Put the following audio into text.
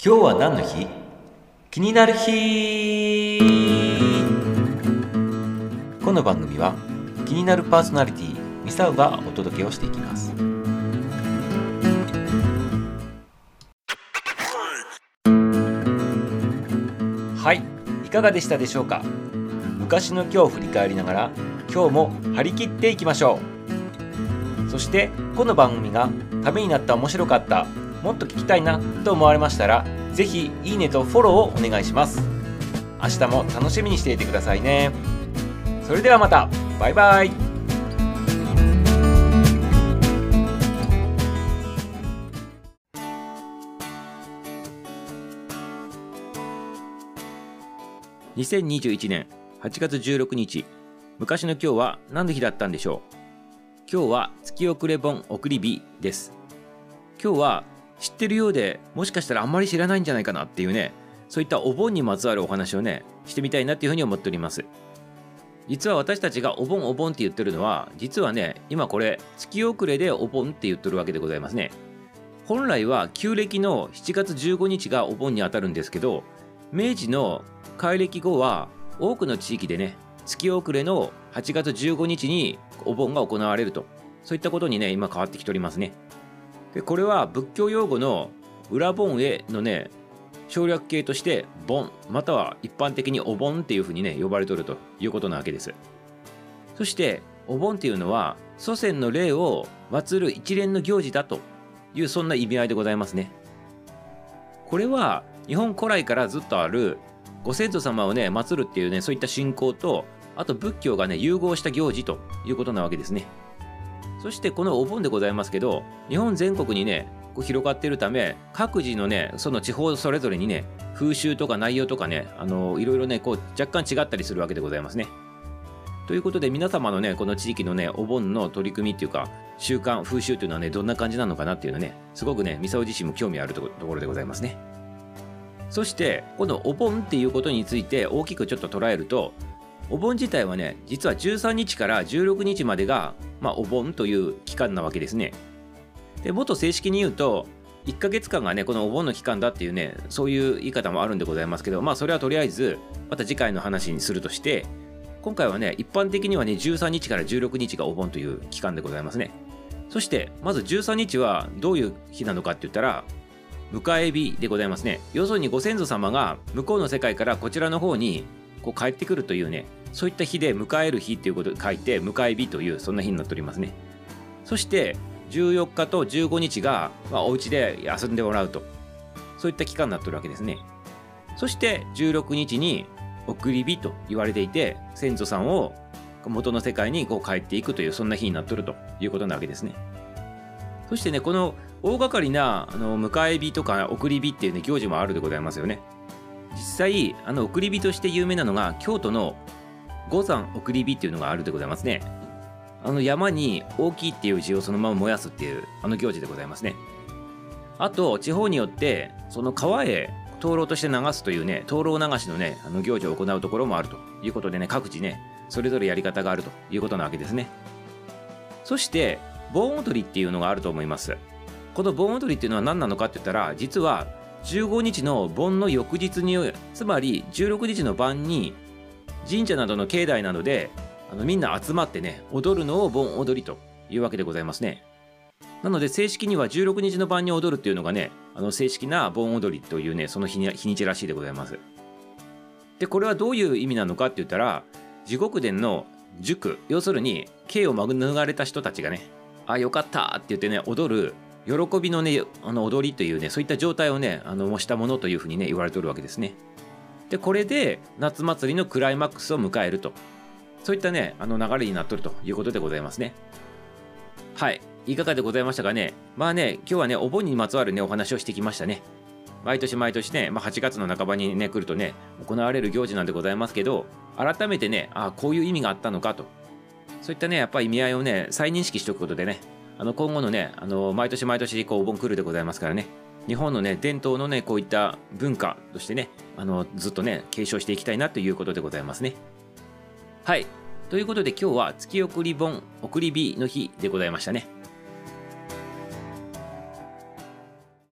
今日は何の日？気になる日。この番組は気になるパーソナリティミサウがお届けをしていきます。はいいかがでしたでしょうか？昔の今日を振り返りながら今日も張り切っていきましょう。そしてこの番組がためになった面白かったもっと聞きたいなと思われましたら是非いいねとフォローをお願いします。明日も楽しみにしていてくださいね。それではまた。バイバイ。2021年8月16日昔の今日は何の日だったんでしょう？今日は月遅れ盆送り日です。今日は知ってるようでもしかしたらあんまり知らないんじゃないかなっていうねそういったお盆にまつわるお話をねしてみたいなっていうふうに思っております。実は私たちがお盆お盆って言ってるのは実はね今これ月遅れでお盆って言ってるわけでございますね。本来は旧暦の7月15日がお盆にあたるんですけど明治の改暦後は多くの地域でね月遅れの8月15日にお盆が行われると。そういったことにね今変わってきておりますね。でこれは仏教用語の裏盆へのね省略形として盆または一般的にお盆っていうふうにね呼ばれとるということなわけです。そしてお盆っていうのは祖先の霊を祀る一連の行事だというそんな意味合いでございますね。これは日本古来からずっとあるご先祖様をね祀るっていうねそういった信仰とあと仏教がね融合した行事ということなわけですね。そしてこのお盆でございますけど日本全国にねこう広がっているため各自のねその地方それぞれにね風習とか内容とかねあのいろいろねこう若干違ったりするわけでございますね。ということで皆様のねこの地域のねお盆の取り組みっていうか習慣風習というのはねどんな感じなのかなっていうのねすごくねミサオ自身も興味あるところでございますね。そしてこのお盆っていうことについて大きくちょっと捉えるとお盆自体はね実は13日から16日までが、まあ、お盆という期間なわけですね。でもっと正式に言うと1ヶ月間がねこのお盆の期間だっていうねそういう言い方もあるんでございますけどまあそれはとりあえずまた次回の話にするとして今回はね一般的にはね13日から16日がお盆という期間でございますね。そしてまず13日はどういう日なのかって言ったら迎え日でございますね。要するにご先祖様が向こうの世界からこちらの方にこう帰ってくるというねそういった日で迎える日っていうことを書いて迎え日というそんな日になっておりますね。そして14日と15日が、まあ、お家で遊んでもらうと。そういった期間になってるわけですね。そして16日に送り火と言われていて先祖さんを元の世界にこう帰っていくというそんな日になっとるということなわけですね。そしてねこの大掛かりなあの迎え火とか送り火っていうね行事もあるでございますよね。実際あの送り火として有名なのが京都の五山送り火っていうのがあるでございますね。あの山に大きいっていう字をそのまま燃やすっていうあの行事でございますね。あと地方によってその川へ灯籠として流すというね灯籠流しのねあの行事を行うところもあるということでね各地ねそれぞれやり方があるということなわけですね。そして盆踊りっていうのがあると思います。この盆踊りっていうのは何なのかって言ったら実は15日の盆の翌日につまり16日の晩に神社などの境内などであのみんな集まってね踊るのを盆踊りというわけでございますね。なので正式には16日の晩に踊るっていうのがねあの正式な盆踊りというねその日に日にちらしいでございます。でこれはどういう意味なのかって言ったら地獄殿の塾要するに刑を免れた人たちがねあよかったって言ってね踊る喜びのねあの踊りというねそういった状態をねあの模したものというふうにね言われておるわけですね。でこれで夏祭りのクライマックスを迎えると。そういったねあの流れになっとるということでございますね。はい。いかがでございましたかね。まあね今日はねお盆にまつわるねお話をしてきましたね。毎年毎年ね、まあ、8月の半ばにね来るとね行われる行事なんでございますけど改めてねあこういう意味があったのかと。そういったねやっぱり意味合いをね再認識しておくことでねあの今後のねあの毎年毎年こうお盆来るでございますからね。日本のね伝統のねこういった文化としてねあのずっとね継承していきたいなということでございますね。はい。ということで今日は月送り本送り火の日でございましたね。